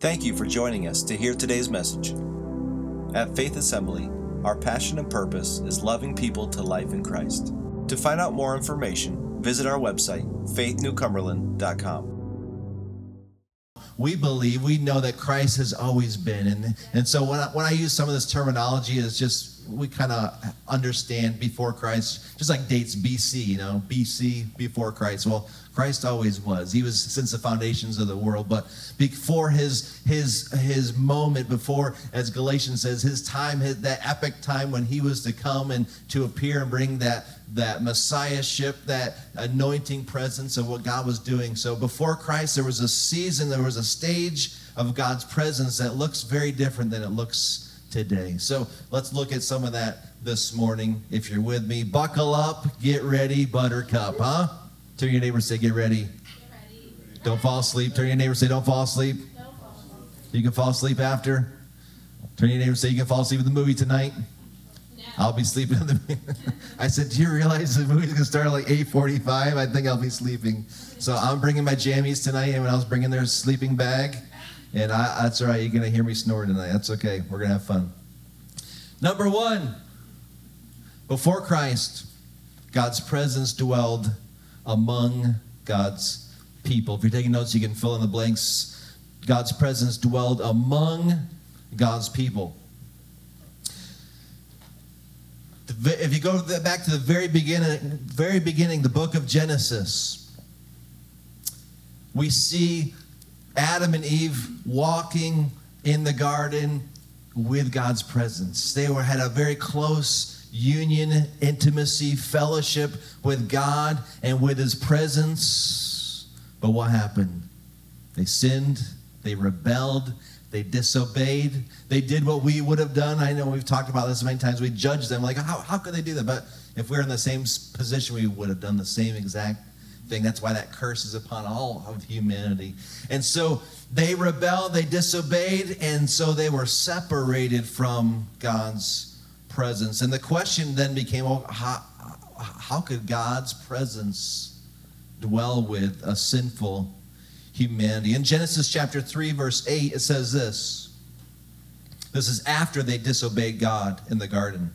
Thank you for joining us to hear today's message. At Faith Assembly, our passion and purpose is loving people to life in Christ. To find out more information, visit our website, faithnewcumberland.com. we believe, we know that Christ has always been. And, and so when I, when I use some of this terminology, it's just, we kind of understand before Christ, just like dates BC, you know, BC, before Christ. Well, Christ always was. He was since the foundations of the world. But before his, his, his moment, before, as Galatians says, his time, his, that epic time when he was to come and to appear and bring that, that messiahship, that anointing presence of what God was doing. So before Christ, there was a season, there was a stage of God's presence that looks very different than it looks today. So let's look at some of that this morning. If you're with me, buckle up, get ready, buttercup, huh? Turn your neighbor and say, get ready. Don't fall asleep. Turn your neighbor and say, don't fall asleep. You can fall asleep after. Turn your neighbor and say, you can fall asleep in the movie tonight. I'll be sleeping in the I said, Do you realize the movie's gonna start at like 8:45? I think I'll be sleeping. So I'm bringing my jammies tonight, and I was bringing their sleeping bag. And I, that's all right, you're gonna hear me snore tonight. That's okay. We're gonna have fun. Number one, before Christ, God's presence dwelled among God's people. If you're taking notes, you can fill in the blanks. God's presence dwelled among God's people. If you go back to the very beginning, very beginning, the book of Genesis, we see Adam and Eve walking in the garden with God's presence. They were had a very close union, intimacy, fellowship with God and with his presence. But what happened? They sinned, they rebelled, they disobeyed, they did what we would have done. I know we've talked about this many times. We judge them like, how, how could they do that? But if we we're in the same position, we would have done the same exact thing. That's why that curse is upon all of humanity. And so they rebelled, they disobeyed, and so they were separated from God's presence. And the question then became, well, how, how could God's presence dwell with a sinful humanity? In Genesis chapter 3, verse 8, it says this. This is after they disobeyed God in the garden.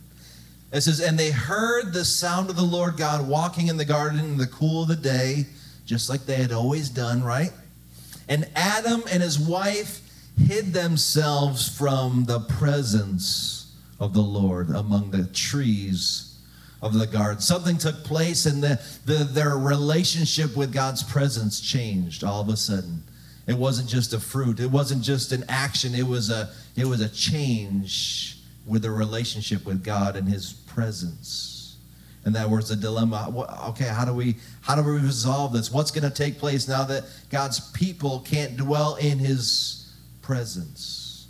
It says, And they heard the sound of the Lord God walking in the garden in the cool of the day, just like they had always done, right? And Adam and his wife hid themselves from the presence of the Lord among the trees of the garden. Something took place, and the, the, their relationship with God's presence changed all of a sudden. It wasn't just a fruit, it wasn't just an action, it was a, it was a change with a relationship with God and his presence. And that was a dilemma. Okay, how do we how do we resolve this? What's going to take place now that God's people can't dwell in his presence?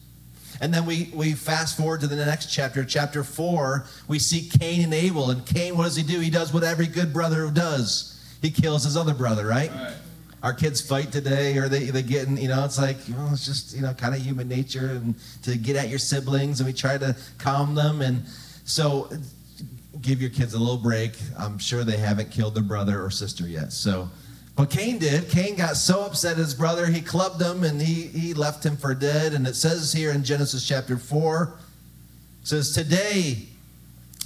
And then we, we fast forward to the next chapter, chapter four. We see Cain and Abel. And Cain, what does he do? He does what every good brother does. He kills his other brother, right? Our kids fight today, or they they getting, you know, it's like, well, it's just, you know, kind of human nature and to get at your siblings, and we try to calm them. And so give your kids a little break. I'm sure they haven't killed their brother or sister yet. So, but Cain did. Cain got so upset at his brother, he clubbed him and he, he left him for dead. And it says here in Genesis chapter 4, says, Today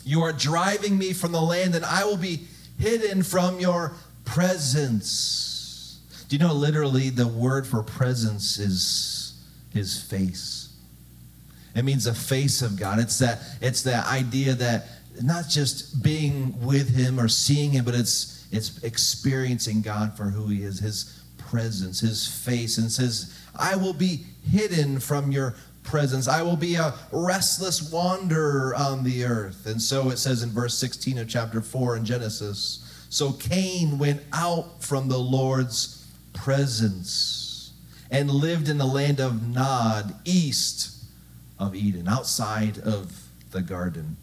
you are driving me from the land, and I will be hidden from your presence. Do you know literally the word for presence is his face? It means the face of God. It's that, it's that idea that not just being with him or seeing him, but it's it's experiencing God for who he is, his presence, his face, and says, I will be hidden from your presence. I will be a restless wanderer on the earth. And so it says in verse 16 of chapter 4 in Genesis. So Cain went out from the Lord's presence and lived in the land of Nod, east of Eden, outside of the garden.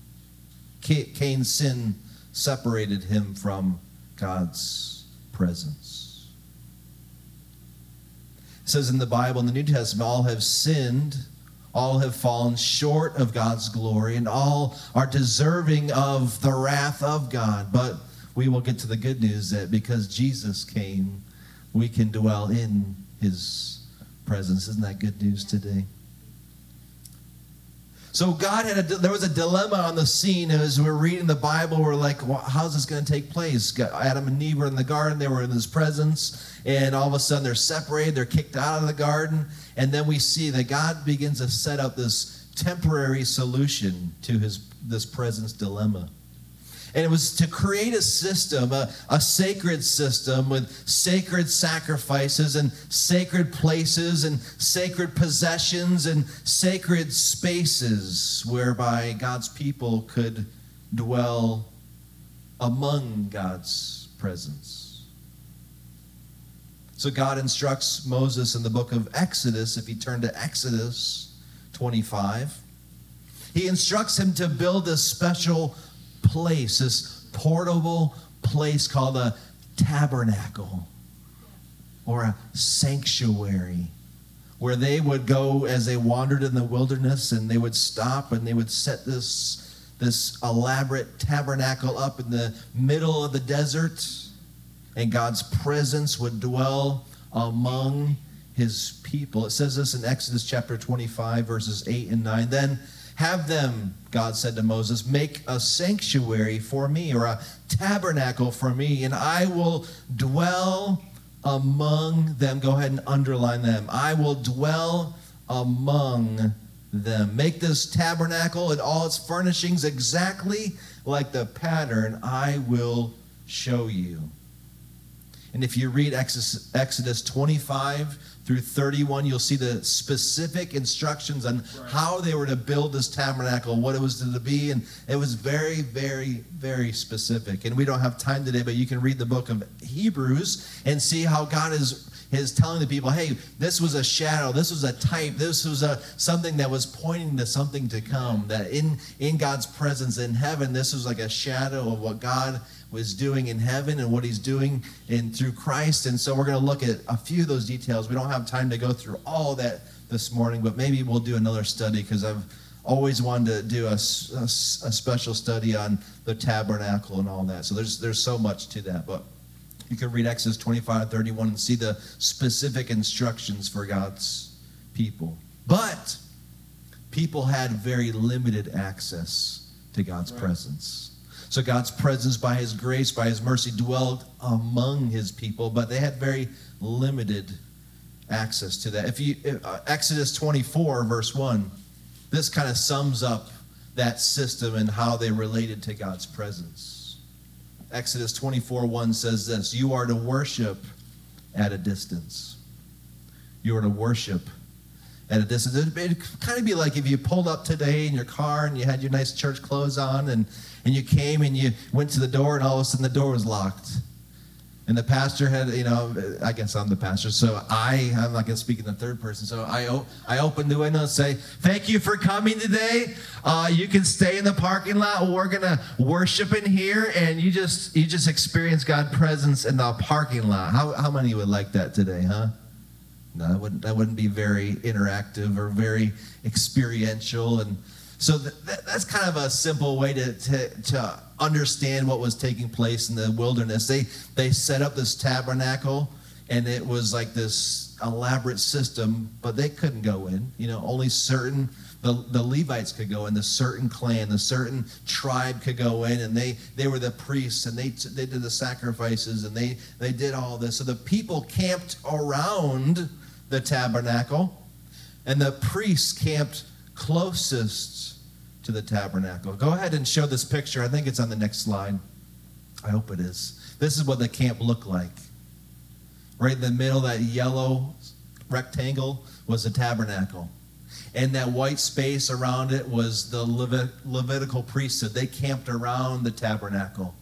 Cain's sin separated him from God's presence. It says in the Bible, in the New Testament, all have sinned, all have fallen short of God's glory, and all are deserving of the wrath of God. But we will get to the good news that because Jesus came, we can dwell in his presence. Isn't that good news today? So God had a, there was a dilemma on the scene as we're reading the Bible. We're like, well, how's this going to take place? Adam and Eve were in the garden. They were in His presence, and all of a sudden they're separated. They're kicked out of the garden, and then we see that God begins to set up this temporary solution to His this presence dilemma. And it was to create a system, a, a sacred system with sacred sacrifices and sacred places and sacred possessions and sacred spaces whereby God's people could dwell among God's presence. So God instructs Moses in the book of Exodus, if you turn to Exodus 25, he instructs him to build a special place, this portable place called a tabernacle or a sanctuary where they would go as they wandered in the wilderness and they would stop and they would set this this elaborate tabernacle up in the middle of the desert and God's presence would dwell among his people. It says this in Exodus chapter 25 verses 8 and 9. Then have them, God said to Moses, make a sanctuary for me or a tabernacle for me, and I will dwell among them. Go ahead and underline them. I will dwell among them. Make this tabernacle and all its furnishings exactly like the pattern I will show you. And if you read Exodus 25 through 31, you'll see the specific instructions on right. how they were to build this tabernacle, what it was to be. And it was very, very, very specific. And we don't have time today, but you can read the book of Hebrews and see how God is is telling the people, hey, this was a shadow, this was a type, this was a something that was pointing to something to come. That in in God's presence in heaven, this was like a shadow of what God was doing in heaven and what he's doing in through Christ. And so we're going to look at a few of those details. We don't have time to go through all that this morning, but maybe we'll do another study because I've always wanted to do a, a, a, special study on the tabernacle and all that. So there's there's so much to that, but you can read Exodus 25, 31 and see the specific instructions for God's people. But people had very limited access to God's right. presence. So God's presence, by His grace, by His mercy, dwelled among His people, but they had very limited access to that. If you uh, Exodus 24, verse 1, this kind of sums up that system and how they related to God's presence. Exodus 24, 1 says this You are to worship at a distance. You are to worship at a distance. It'd, it'd kind of be like if you pulled up today in your car and you had your nice church clothes on and and you came and you went to the door and all of a sudden the door was locked. And the pastor had, you know, I guess I'm the pastor, so I, I'm not going to speak in the third person. So I, I open the window and say, "Thank you for coming today. Uh, you can stay in the parking lot. We're going to worship in here, and you just, you just experience God's presence in the parking lot. How, how many would like that today, huh? No, that wouldn't, that wouldn't be very interactive or very experiential. And so th- that's kind of a simple way to, to, to understand what was taking place in the wilderness. They, they set up this tabernacle, and it was like this elaborate system, but they couldn't go in. You know, only certain the, the Levites could go in, the certain clan, the certain tribe could go in, and they they were the priests, and they they did the sacrifices, and they they did all this. So the people camped around the tabernacle, and the priests camped closest to the tabernacle. Go ahead and show this picture. I think it's on the next slide. I hope it is. This is what the camp looked like. Right in the middle, that yellow rectangle was the tabernacle. And that white space around it was the Levitical priesthood. They camped around the tabernacle.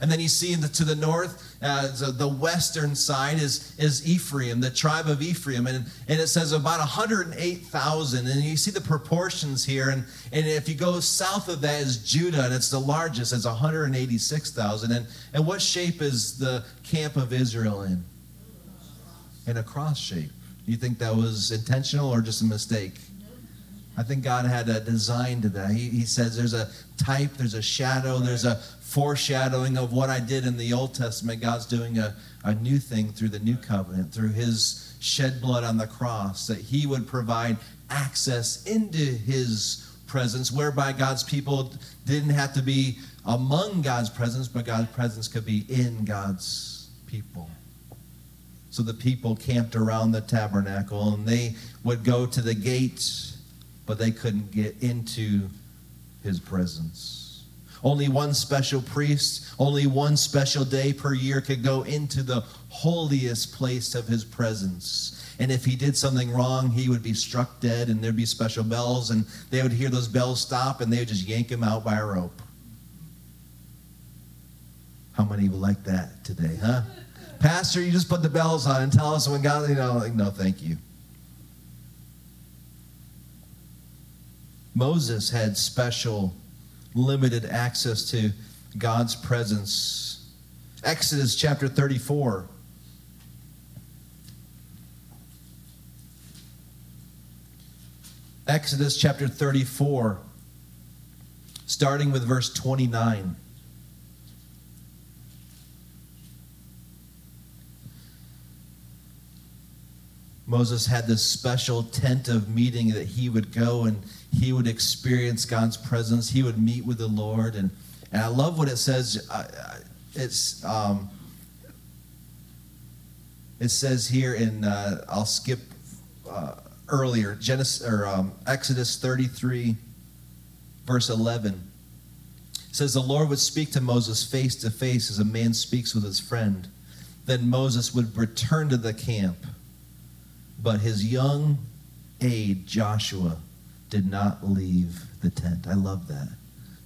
And then you see the, to the north, uh, the, the, western side is, is Ephraim, the tribe of Ephraim. And, and it says about 108,000. And you see the proportions here. And, and if you go south of that is Judah, and it's the largest, it's 186,000. And, and what shape is the camp of Israel in? In a cross shape. Do you think that was intentional or just a mistake? I think God had a design to that. He, he says there's a type, there's a shadow, there's a foreshadowing of what I did in the Old Testament. God's doing a, a new thing through the new covenant, through his shed blood on the cross, that he would provide access into his presence, whereby God's people didn't have to be among God's presence, but God's presence could be in God's people. So the people camped around the tabernacle and they would go to the gate, but they couldn't get into his presence. Only one special priest, only one special day per year could go into the holiest place of his presence. And if he did something wrong, he would be struck dead, and there'd be special bells, and they would hear those bells stop, and they would just yank him out by a rope. How many would like that today, huh? Pastor, you just put the bells on and tell us when God, you know, like, no, thank you. Moses had special, limited access to God's presence. Exodus chapter 34. Exodus chapter 34, starting with verse 29. Moses had this special tent of meeting that he would go and he would experience God's presence. He would meet with the Lord. And, and I love what it says. It's, um, it says here in, uh, I'll skip uh, earlier, Genesis, or, um, Exodus 33, verse 11. It says, The Lord would speak to Moses face to face as a man speaks with his friend. Then Moses would return to the camp but his young aide, Joshua, did not leave the tent. I love that.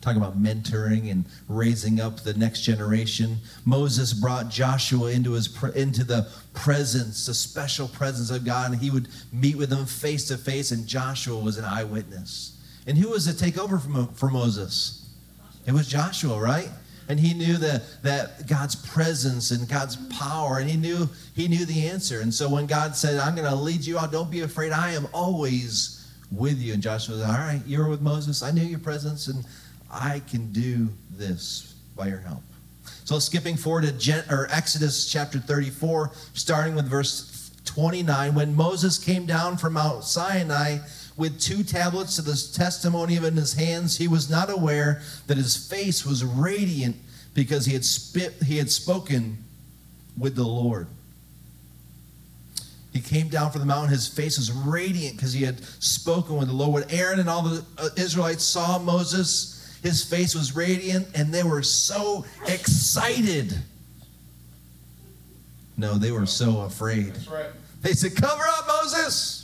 Talking about mentoring and raising up the next generation. Moses brought Joshua into his into the presence, the special presence of God, and he would meet with him face to face, and Joshua was an eyewitness. And who was to take over from, for Moses? It was Joshua, right? and he knew that that God's presence and God's power, and he knew he knew the answer. And so when God said, "I'm going to lead you out, don't be afraid. I am always with you," and Joshua was, "All right, you were with Moses. I knew your presence, and I can do this by your help." So skipping forward to Gen- or Exodus chapter 34, starting with verse 29, when Moses came down from Mount Sinai with two tablets of the testimony in his hands, he was not aware that his face was radiant because he had, spit, he had spoken with the Lord. He came down from the mountain. His face was radiant because he had spoken with the Lord. When Aaron and all the uh, Israelites saw Moses, his face was radiant and they were so excited. No, they were so afraid. Right. They said, Cover up, Moses.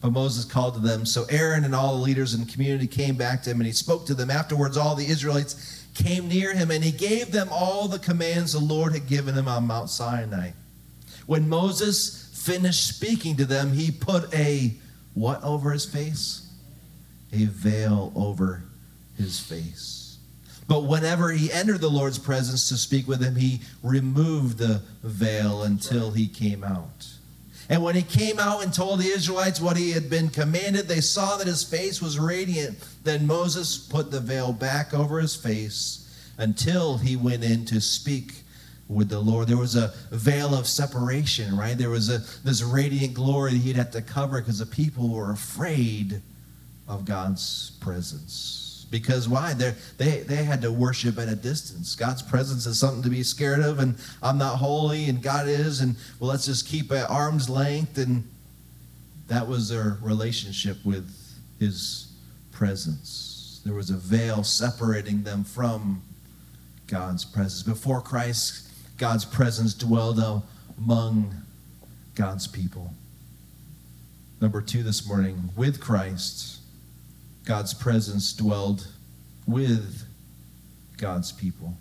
But Moses called to them. So Aaron and all the leaders in the community came back to him and he spoke to them. Afterwards, all the Israelites came near him and he gave them all the commands the Lord had given him on Mount Sinai. When Moses finished speaking to them, he put a what over his face? A veil over his face. But whenever he entered the Lord's presence to speak with him, he removed the veil until he came out. And when he came out and told the Israelites what he had been commanded, they saw that his face was radiant. Then Moses put the veil back over his face until he went in to speak with the Lord. There was a veil of separation, right? There was a this radiant glory that he'd have to cover because the people were afraid of God's presence. Because why? They they they had to worship at a distance. God's presence is something to be scared of, and I'm not holy, and God is, and well, let's just keep at arm's length. And that was their relationship with His presence. There was a veil separating them from God's presence. Before Christ, God's presence dwelled among God's people. Number two this morning, with Christ God's presence dwelled with God's people.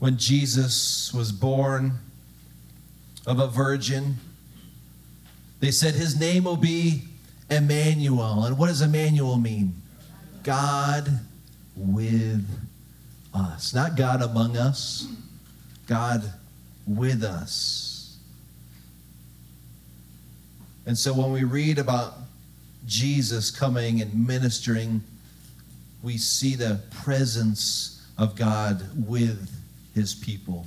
When Jesus was born of a virgin, they said his name will be Emmanuel. And what does Emmanuel mean? God with us. Not God among us, God with us. And so when we read about Jesus coming and ministering, we see the presence of God with his people.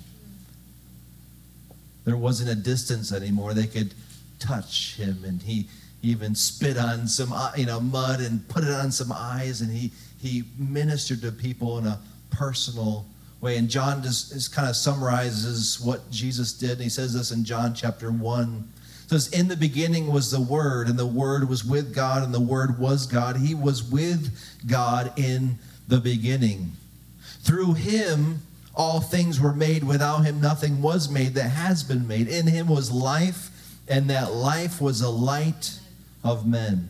There wasn't a distance anymore. They could touch him, and he even spit on some uh, you know mud and put it on some eyes, and he he ministered to people in a personal way. And John just, just kind of summarizes what Jesus did. And he says this in John chapter one. It says, In the beginning was the Word, and the Word was with God, and the Word was God. He was with God in the beginning. Through him all things were made. Without him, nothing was made that has been made. In him was life, and that life was a light of men.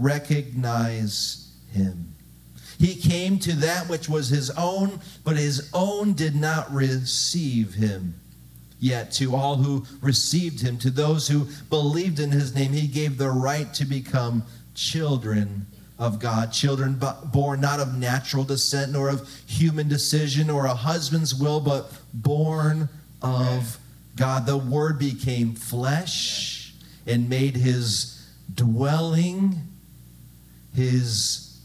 recognize him. He came to that which was his own, but his own did not receive him. Yet to all who received him, to those who believed in his name, he gave the right to become children of God, children born not of natural descent, nor of human decision, or a husband's will, but born of God. The Word became flesh and made his dwelling, his,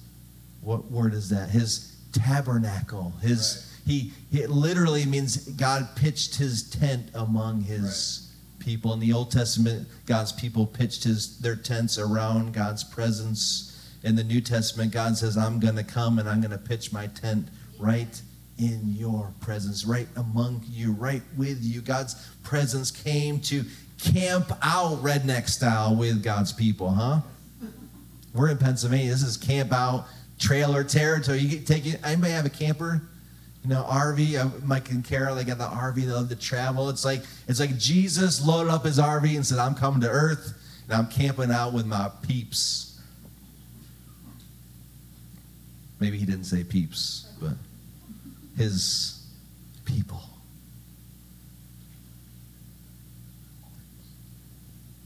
what word is that? His tabernacle. His, right. he, it literally means God pitched his tent among his right. people. In the Old Testament, God's people pitched his, their tents around God's presence in the New Testament, God says, I'm going to come and I'm going to pitch my tent right in your presence, right among you, right with you. God's presence came to camp out redneck style with God's people, huh? We're in Pennsylvania. This is camp out trailer territory. You get, take it. Anybody have a camper? You know, RV. Uh, Mike and Carol, they got the RV. They love to travel. It's like it's like Jesus loaded up his RV and said, "I'm coming to Earth, and I'm camping out with my peeps." Maybe he didn't say peeps, but his people.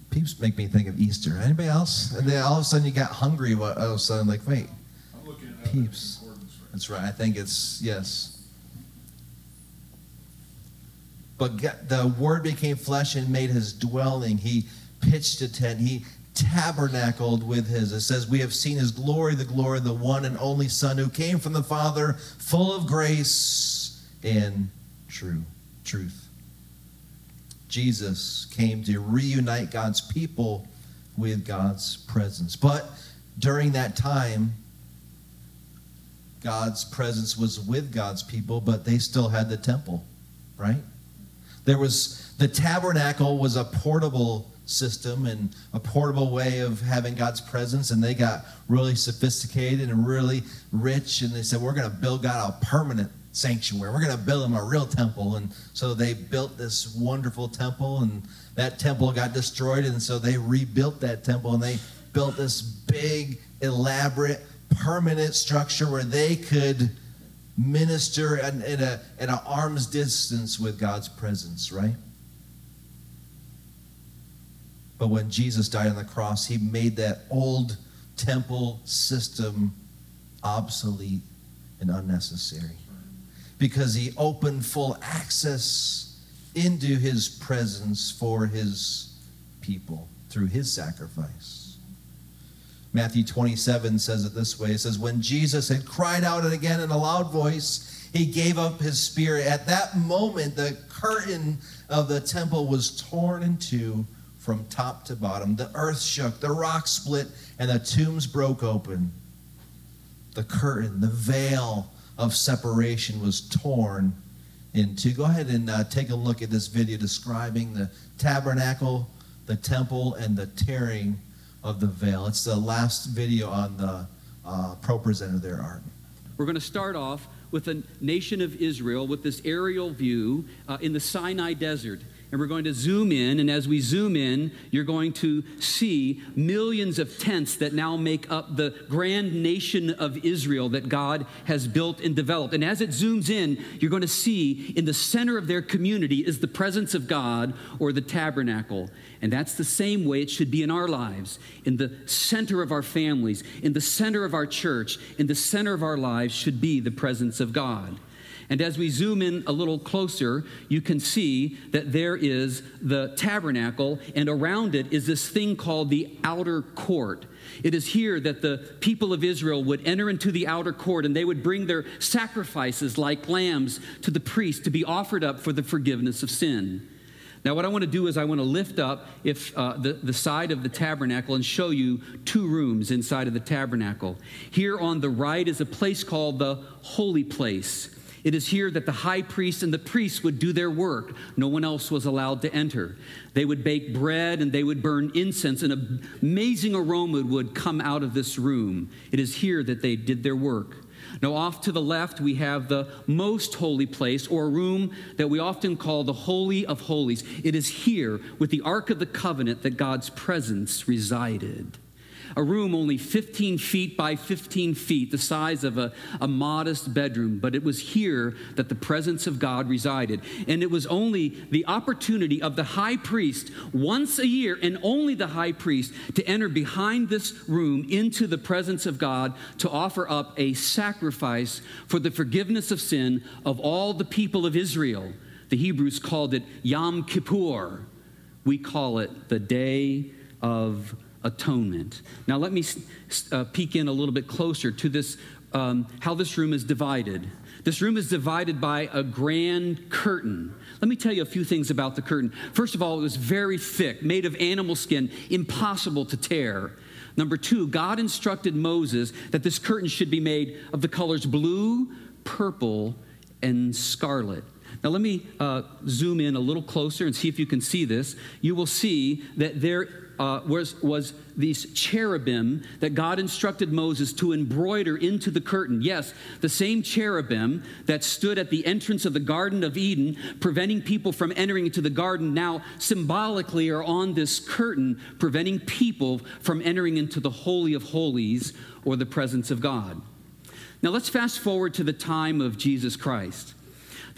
Peeps make me think of Easter. Anybody else? And then all of a sudden you got hungry. All of a sudden, like, wait, I'm looking at peeps. That's right. I think it's yes. But the Word became flesh and made his dwelling. He pitched a tent. He tabernacled with his. It says, We have seen his glory, the glory of the one and only Son who came from the Father, full of grace and true truth. Jesus came to reunite God's people with God's presence. But during that time, God's presence was with God's people, but they still had the temple, right? There was the tabernacle was a portable system and a portable way of having God's presence. And they got really sophisticated and really rich. And they said, We're going to build God a permanent sanctuary. We're going to build them a real temple. And so they built this wonderful temple. And that temple got destroyed. And so they rebuilt that temple and they built this big, elaborate, permanent structure where they could minister at, a, at an arm's distance with God's presence, right? But when Jesus died on the cross, he made that old temple system obsolete and unnecessary because he opened full access into his presence for his people through his sacrifice. Matthew 27 says it this way it says, When Jesus had cried out again in a loud voice, he gave up his spirit. At that moment, the curtain of the temple was torn in two from top to bottom. The earth shook, the rocks split, and the tombs broke open. The curtain, the veil of separation was torn into. Go ahead and uh, take a look at this video describing the tabernacle, the temple, and the tearing of the veil. It's the last video on the uh, Pro Presenter there, Art. We're going to start off with the nation of Israel with this aerial view uh, in the Sinai desert. And we're going to zoom in. And as we zoom in, you're going to see millions of tents that now make up the grand nation of Israel that God has built and developed. And as it zooms in, you're going to see in the center of their community is the presence of God or the tabernacle. And that's the same way it should be in our lives. In the center of our families, in the center of our church, in the center of our lives should be the presence of God. And as we zoom in a little closer, you can see that there is the tabernacle, and around it is this thing called the outer court. It is here that the people of Israel would enter into the outer court and they would bring their sacrifices like lambs to the priest to be offered up for the forgiveness of sin. Now, what I want to do is I want to lift up if uh, the, the side of the tabernacle and show you two rooms inside of the tabernacle. Here on the right is a place called the holy place. It is here that the high priest and the priests would do their work. No one else was allowed to enter. They would bake bread and they would burn incense, and an amazing aroma would come out of this room. It is here that they did their work. Now, off to the left, we have the most holy place, or a room that we often call the Holy of Holies. It is here, with the Ark of the Covenant, that God's presence resided a room only 15 feet by 15 feet, the size of a, a modest bedroom. But it was here that the presence of God resided. And it was only the opportunity of the high priest once a year, and only the high priest, to enter behind this room into the presence of God to offer up a sacrifice for the forgiveness of sin of all the people of Israel. The Hebrews called it Yom Kippur. We call it the Day of atonement. Now, let me uh, peek in a little bit closer to this, um, how this room is divided. This room is divided by a grand curtain. Let me tell you a few things about the curtain. First of all, it was very thick, made of animal skin, impossible to tear. Number two, God instructed Moses that this curtain should be made of the colors blue, purple, and scarlet. Now, let me uh, zoom in a little closer and see if you can see this. You will see that there uh, was, was these cherubim that God instructed Moses to embroider into the curtain. Yes, the same cherubim that stood at the entrance of the Garden of Eden, preventing people from entering into the garden, now symbolically are on this curtain, preventing people from entering into the Holy of Holies or the presence of God. Now let's fast forward to the time of Jesus Christ.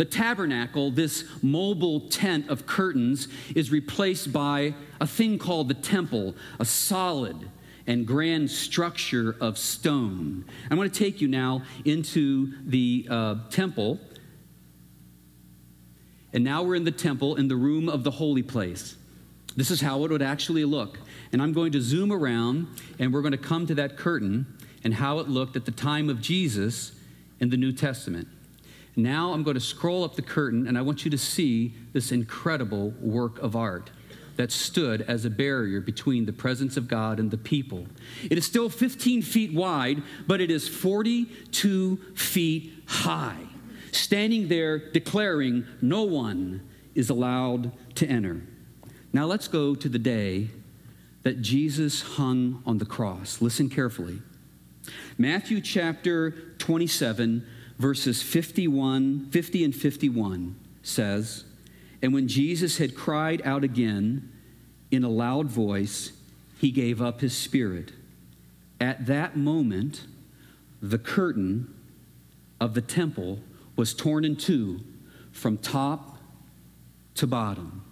The tabernacle, this mobile tent of curtains, is replaced by a thing called the temple, a solid and grand structure of stone. I want to take you now into the uh, temple. And now we're in the temple, in the room of the holy place. This is how it would actually look. And I'm going to zoom around and we're going to come to that curtain and how it looked at the time of Jesus in the New Testament. Now I'm going to scroll up the curtain and I want you to see this incredible work of art that stood as a barrier between the presence of God and the people. It is still 15 feet wide, but it is 42 feet high, standing there declaring, No one is allowed to enter. Now let's go to the day that Jesus hung on the cross. Listen carefully. Matthew chapter 27 verses 51, 50 and 51 says, And when Jesus had cried out again in a loud voice, he gave up his spirit. At that moment, the curtain of the temple was torn in two from top to bottom.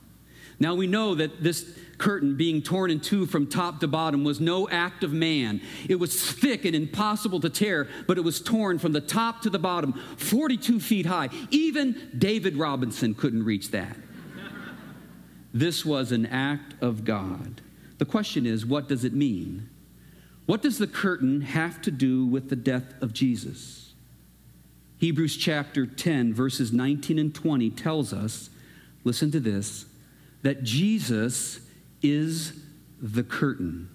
Now we know that this curtain being torn in two from top to bottom was no act of man. It was thick and impossible to tear, but it was torn from the top to the bottom, 42 feet high. Even David Robinson couldn't reach that. This was an act of God. The question is, what does it mean? What does the curtain have to do with the death of Jesus? Hebrews chapter 10, verses 19 and 20 tells us listen to this that Jesus is the curtain.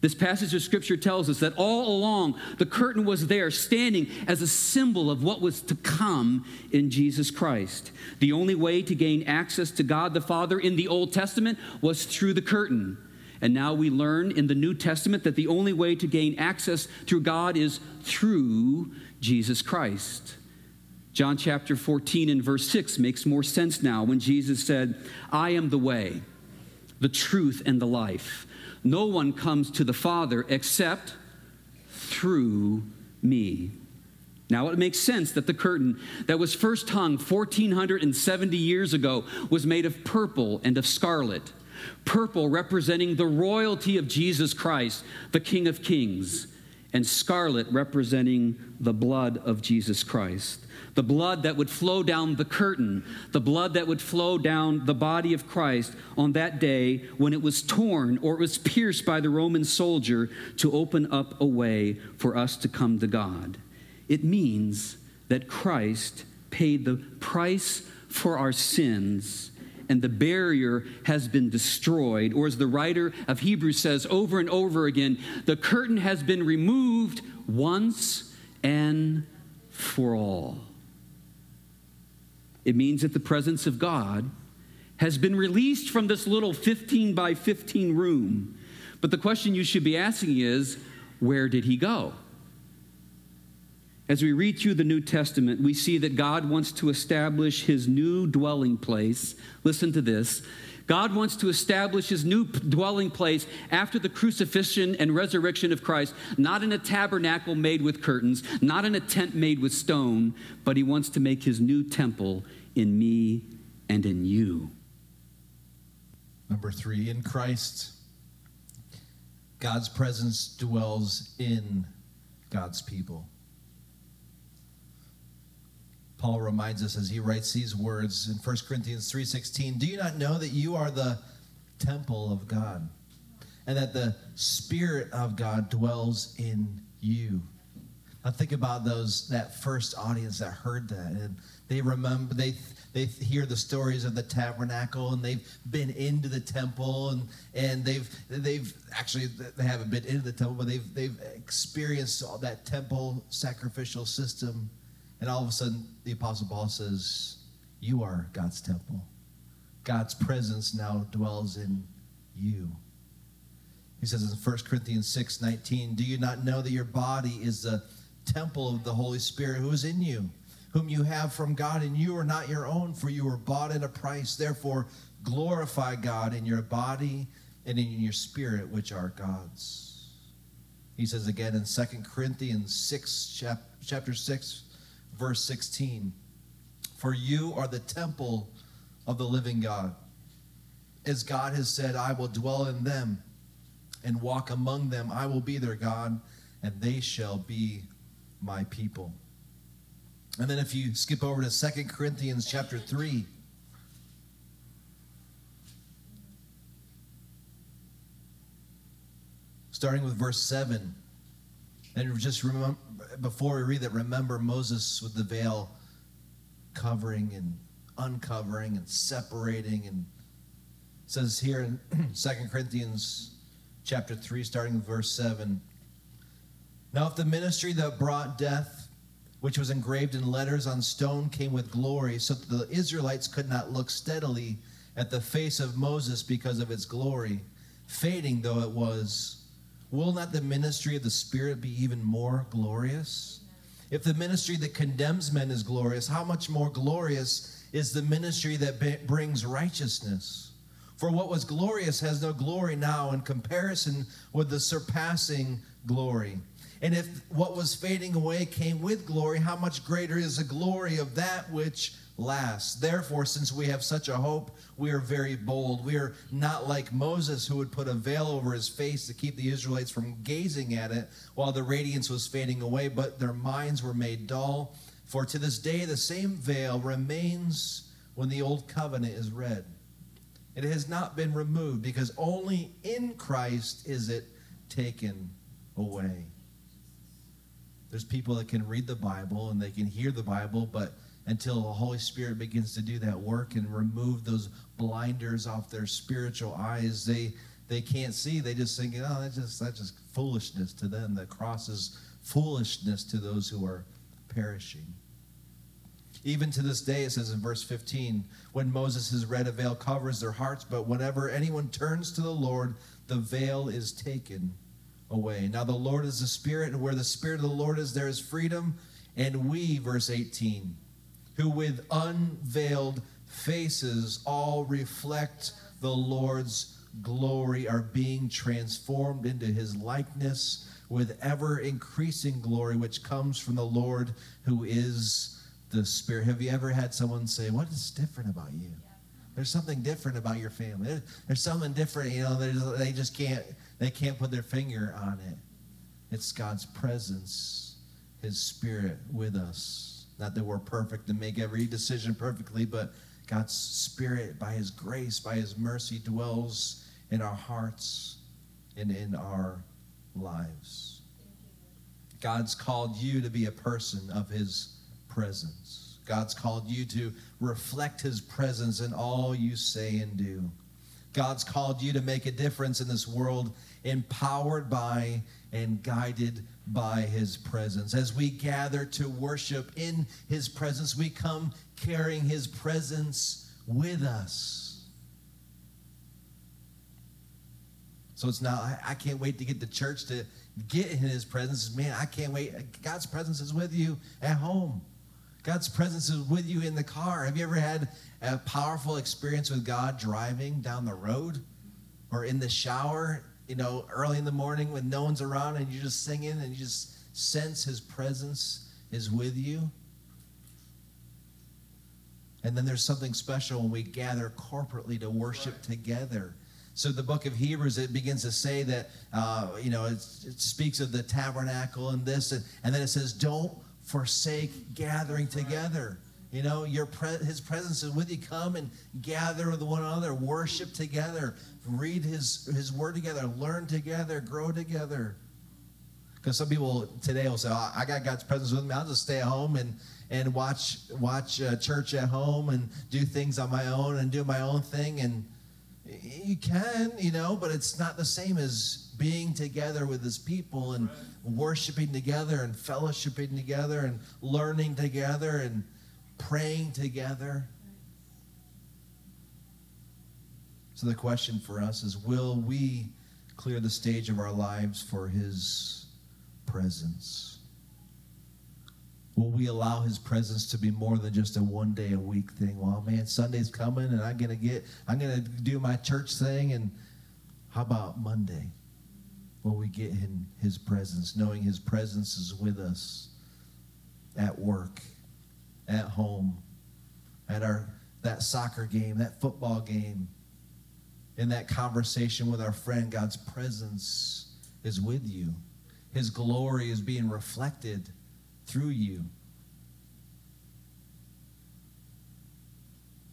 This passage of scripture tells us that all along the curtain was there, standing as a symbol of what was to come in Jesus Christ. The only way to gain access to God the Father in the Old Testament was through the curtain. And now we learn in the New Testament that the only way to gain access through God is through Jesus Christ. John chapter 14 and verse 6 makes more sense now when Jesus said, I am the way, the truth, and the life. No one comes to the Father except through me. Now it makes sense that the curtain that was first hung 1470 years ago was made of purple and of scarlet. Purple representing the royalty of Jesus Christ, the King of Kings, and scarlet representing the blood of Jesus Christ. The blood that would flow down the curtain, the blood that would flow down the body of Christ on that day when it was torn or it was pierced by the Roman soldier to open up a way for us to come to God. It means that Christ paid the price for our sins and the barrier has been destroyed. Or as the writer of Hebrews says over and over again, the curtain has been removed once and for all. It means that the presence of God has been released from this little 15 by 15 room. But the question you should be asking is where did he go? As we read through the New Testament, we see that God wants to establish his new dwelling place. Listen to this. God wants to establish his new dwelling place after the crucifixion and resurrection of Christ, not in a tabernacle made with curtains, not in a tent made with stone, but he wants to make his new temple in me and in you. Number three, in Christ, God's presence dwells in God's people. Paul reminds us as he writes these words in 1 Corinthians 3:16, "Do you not know that you are the temple of God and that the spirit of God dwells in you?" Now think about those that first audience that heard that and they remember they they hear the stories of the tabernacle and they've been into the temple and and they've they've actually they haven't been into the temple but they've they've experienced all that temple sacrificial system and all of a sudden, the Apostle Paul says, You are God's temple. God's presence now dwells in you. He says in 1 Corinthians 6 19, Do you not know that your body is the temple of the Holy Spirit who is in you, whom you have from God, and you are not your own, for you were bought at a price. Therefore, glorify God in your body and in your spirit, which are God's. He says again in 2 Corinthians 6, chapter 6, verse 16. For you are the temple of the living God. As God has said, I will dwell in them and walk among them. I will be their God, and they shall be my people. And then if you skip over to Second Corinthians chapter 3, starting with verse 7. And just remember, before we read that, remember Moses with the veil covering and uncovering and separating. And says here in Second Corinthians chapter 3, starting with verse 7. Now, if the ministry that brought death, which was engraved in letters on stone, came with glory, so that the Israelites could not look steadily at the face of Moses because of its glory, fading though it was, will not the ministry of the Spirit be even more glorious? If the ministry that condemns men is glorious, how much more glorious is the ministry that brings righteousness? For what was glorious has no glory now in comparison with the surpassing glory. And if what was fading away came with glory, how much greater is the glory of that which last. Therefore, since we have such a hope, we are very bold. We are not like Moses, who would put a veil over his face to keep the Israelites from gazing at it while the radiance was fading away, but their minds were made dull. For to this day, the same veil remains when the old covenant is read. It has not been removed because only in Christ is it taken away. There's people that can read the Bible and they can hear the Bible, but until the Holy Spirit begins to do that work and remove those blinders off their spiritual eyes. They they can't see. They just think, oh, that's just that's just foolishness to them. The cross is foolishness to those who are perishing. Even to this day, it says in verse 15, when Moses has read, a veil covers their hearts, but whenever anyone turns to the Lord, the veil is taken away. Now, the Lord is the Spirit, and where the Spirit of the Lord is, there is freedom. And we, verse 18, who with unveiled faces all reflect the Lord's glory, are being transformed into his likeness with ever increasing glory, which comes from the Lord who is the Spirit. Have you ever had someone say, What is different about you? There's something different about your family. There's something different, you know, they just can't they can't put their finger on it. It's God's presence, his spirit with us. Not that we're perfect and make every decision perfectly, but God's spirit by his grace, by his mercy dwells in our hearts and in our lives. God's called you to be a person of his presence. God's called you to reflect his presence in all you say and do. God's called you to make a difference in this world, empowered by and guided by his presence. As we gather to worship in his presence, we come carrying his presence with us. So it's not, I can't wait to get to church to get in his presence. Man, I can't wait. God's presence is with you at home. God's presence is with you in the car. Have you ever had a powerful experience with God driving down the road or in the shower, you know, early in the morning when no one's around and you're just singing and you just sense his presence is with you? And then there's something special when we gather corporately to worship right. together. So the book of Hebrews, it begins to say that, uh, you know, it speaks of the tabernacle and this, and, and then it says, don't forsake gathering together. You know, your pre- his presence is with you. Come and gather with one another, worship together, read his, his word together, learn together, grow together. Because some people today will say, oh, I got God's presence with me. I'll just stay at home and, and watch, watch uh, church at home and do things on my own and do my own thing. And you can, you know, but it's not the same as being together with his people and right. worshiping together and fellowshipping together and learning together and praying together. So the question for us is will we clear the stage of our lives for his presence? Will we allow his presence to be more than just a one day a week thing? Well, man, Sunday's coming and I'm going to get, I'm going to do my church thing. And how about Monday? Will we get in his presence, knowing his presence is with us at work, at home, at our that soccer game, that football game, in that conversation with our friend, God's presence is with you. His glory is being reflected through you.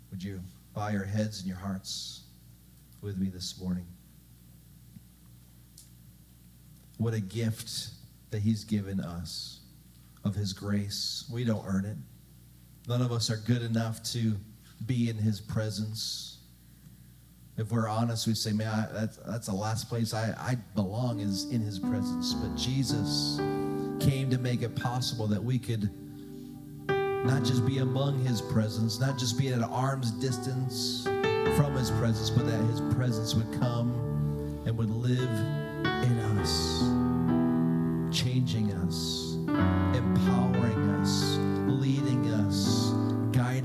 Would you bow your heads and your hearts with me this morning? What a gift that He's given us of His grace. We don't earn it. None of us are good enough to be in His presence. If we're honest, we say, man, I, that's, that's the last place I, I belong is in His presence. But Jesus came to make it possible that we could not just be among his presence, not just be at arm's distance from his presence, but that his presence would come and would live in us, changing us, empowering us,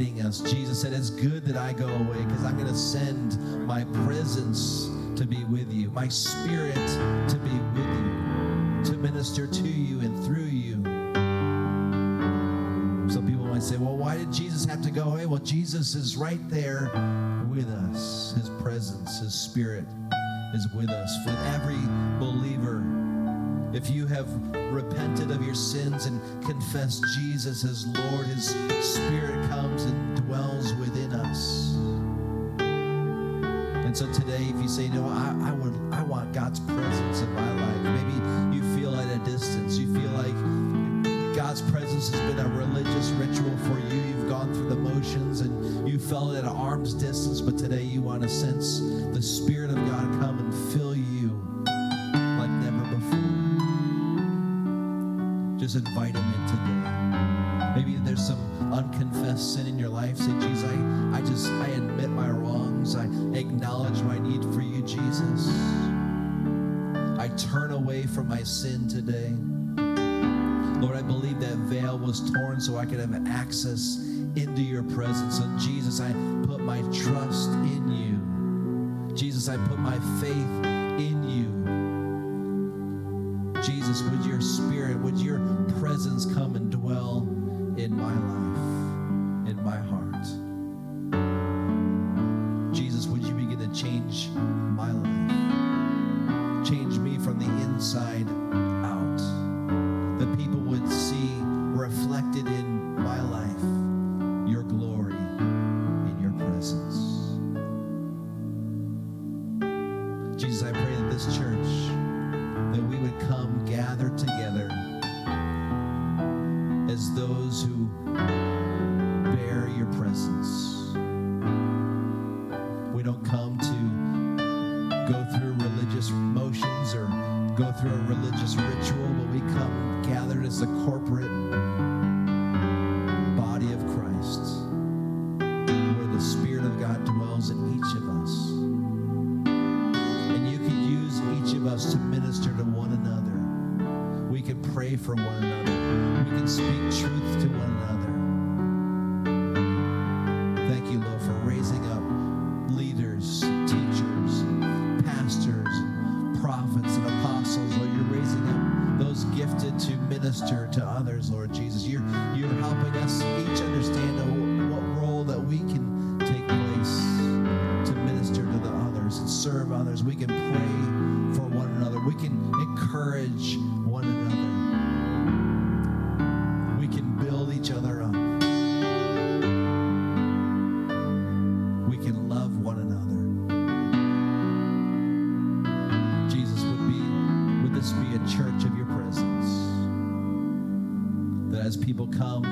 us. Jesus said, It's good that I go away because I'm going to send my presence to be with you, my spirit to be with you to minister to you and through you. Some people might say, well, why did Jesus have to go away? Well, Jesus is right there with us. His presence, His Spirit is with us. With every believer, if you have repented of your sins and confessed Jesus as Lord, His Spirit comes and dwells within us. And so today, if you say, no, I, I would, I want God's presence in my life. Maybe you feel at a distance. You feel like God's presence has been a religious ritual for you. You've gone through the motions and you felt at an arm's distance, but today you want to sense the Spirit of God come and fill Just invite Him in today. Maybe there's some unconfessed sin in your life. Say, Jesus, I, I just, I admit my wrongs. I acknowledge my need for you, Jesus. I turn away from my sin today. Lord, I believe that veil was torn so I could have access people come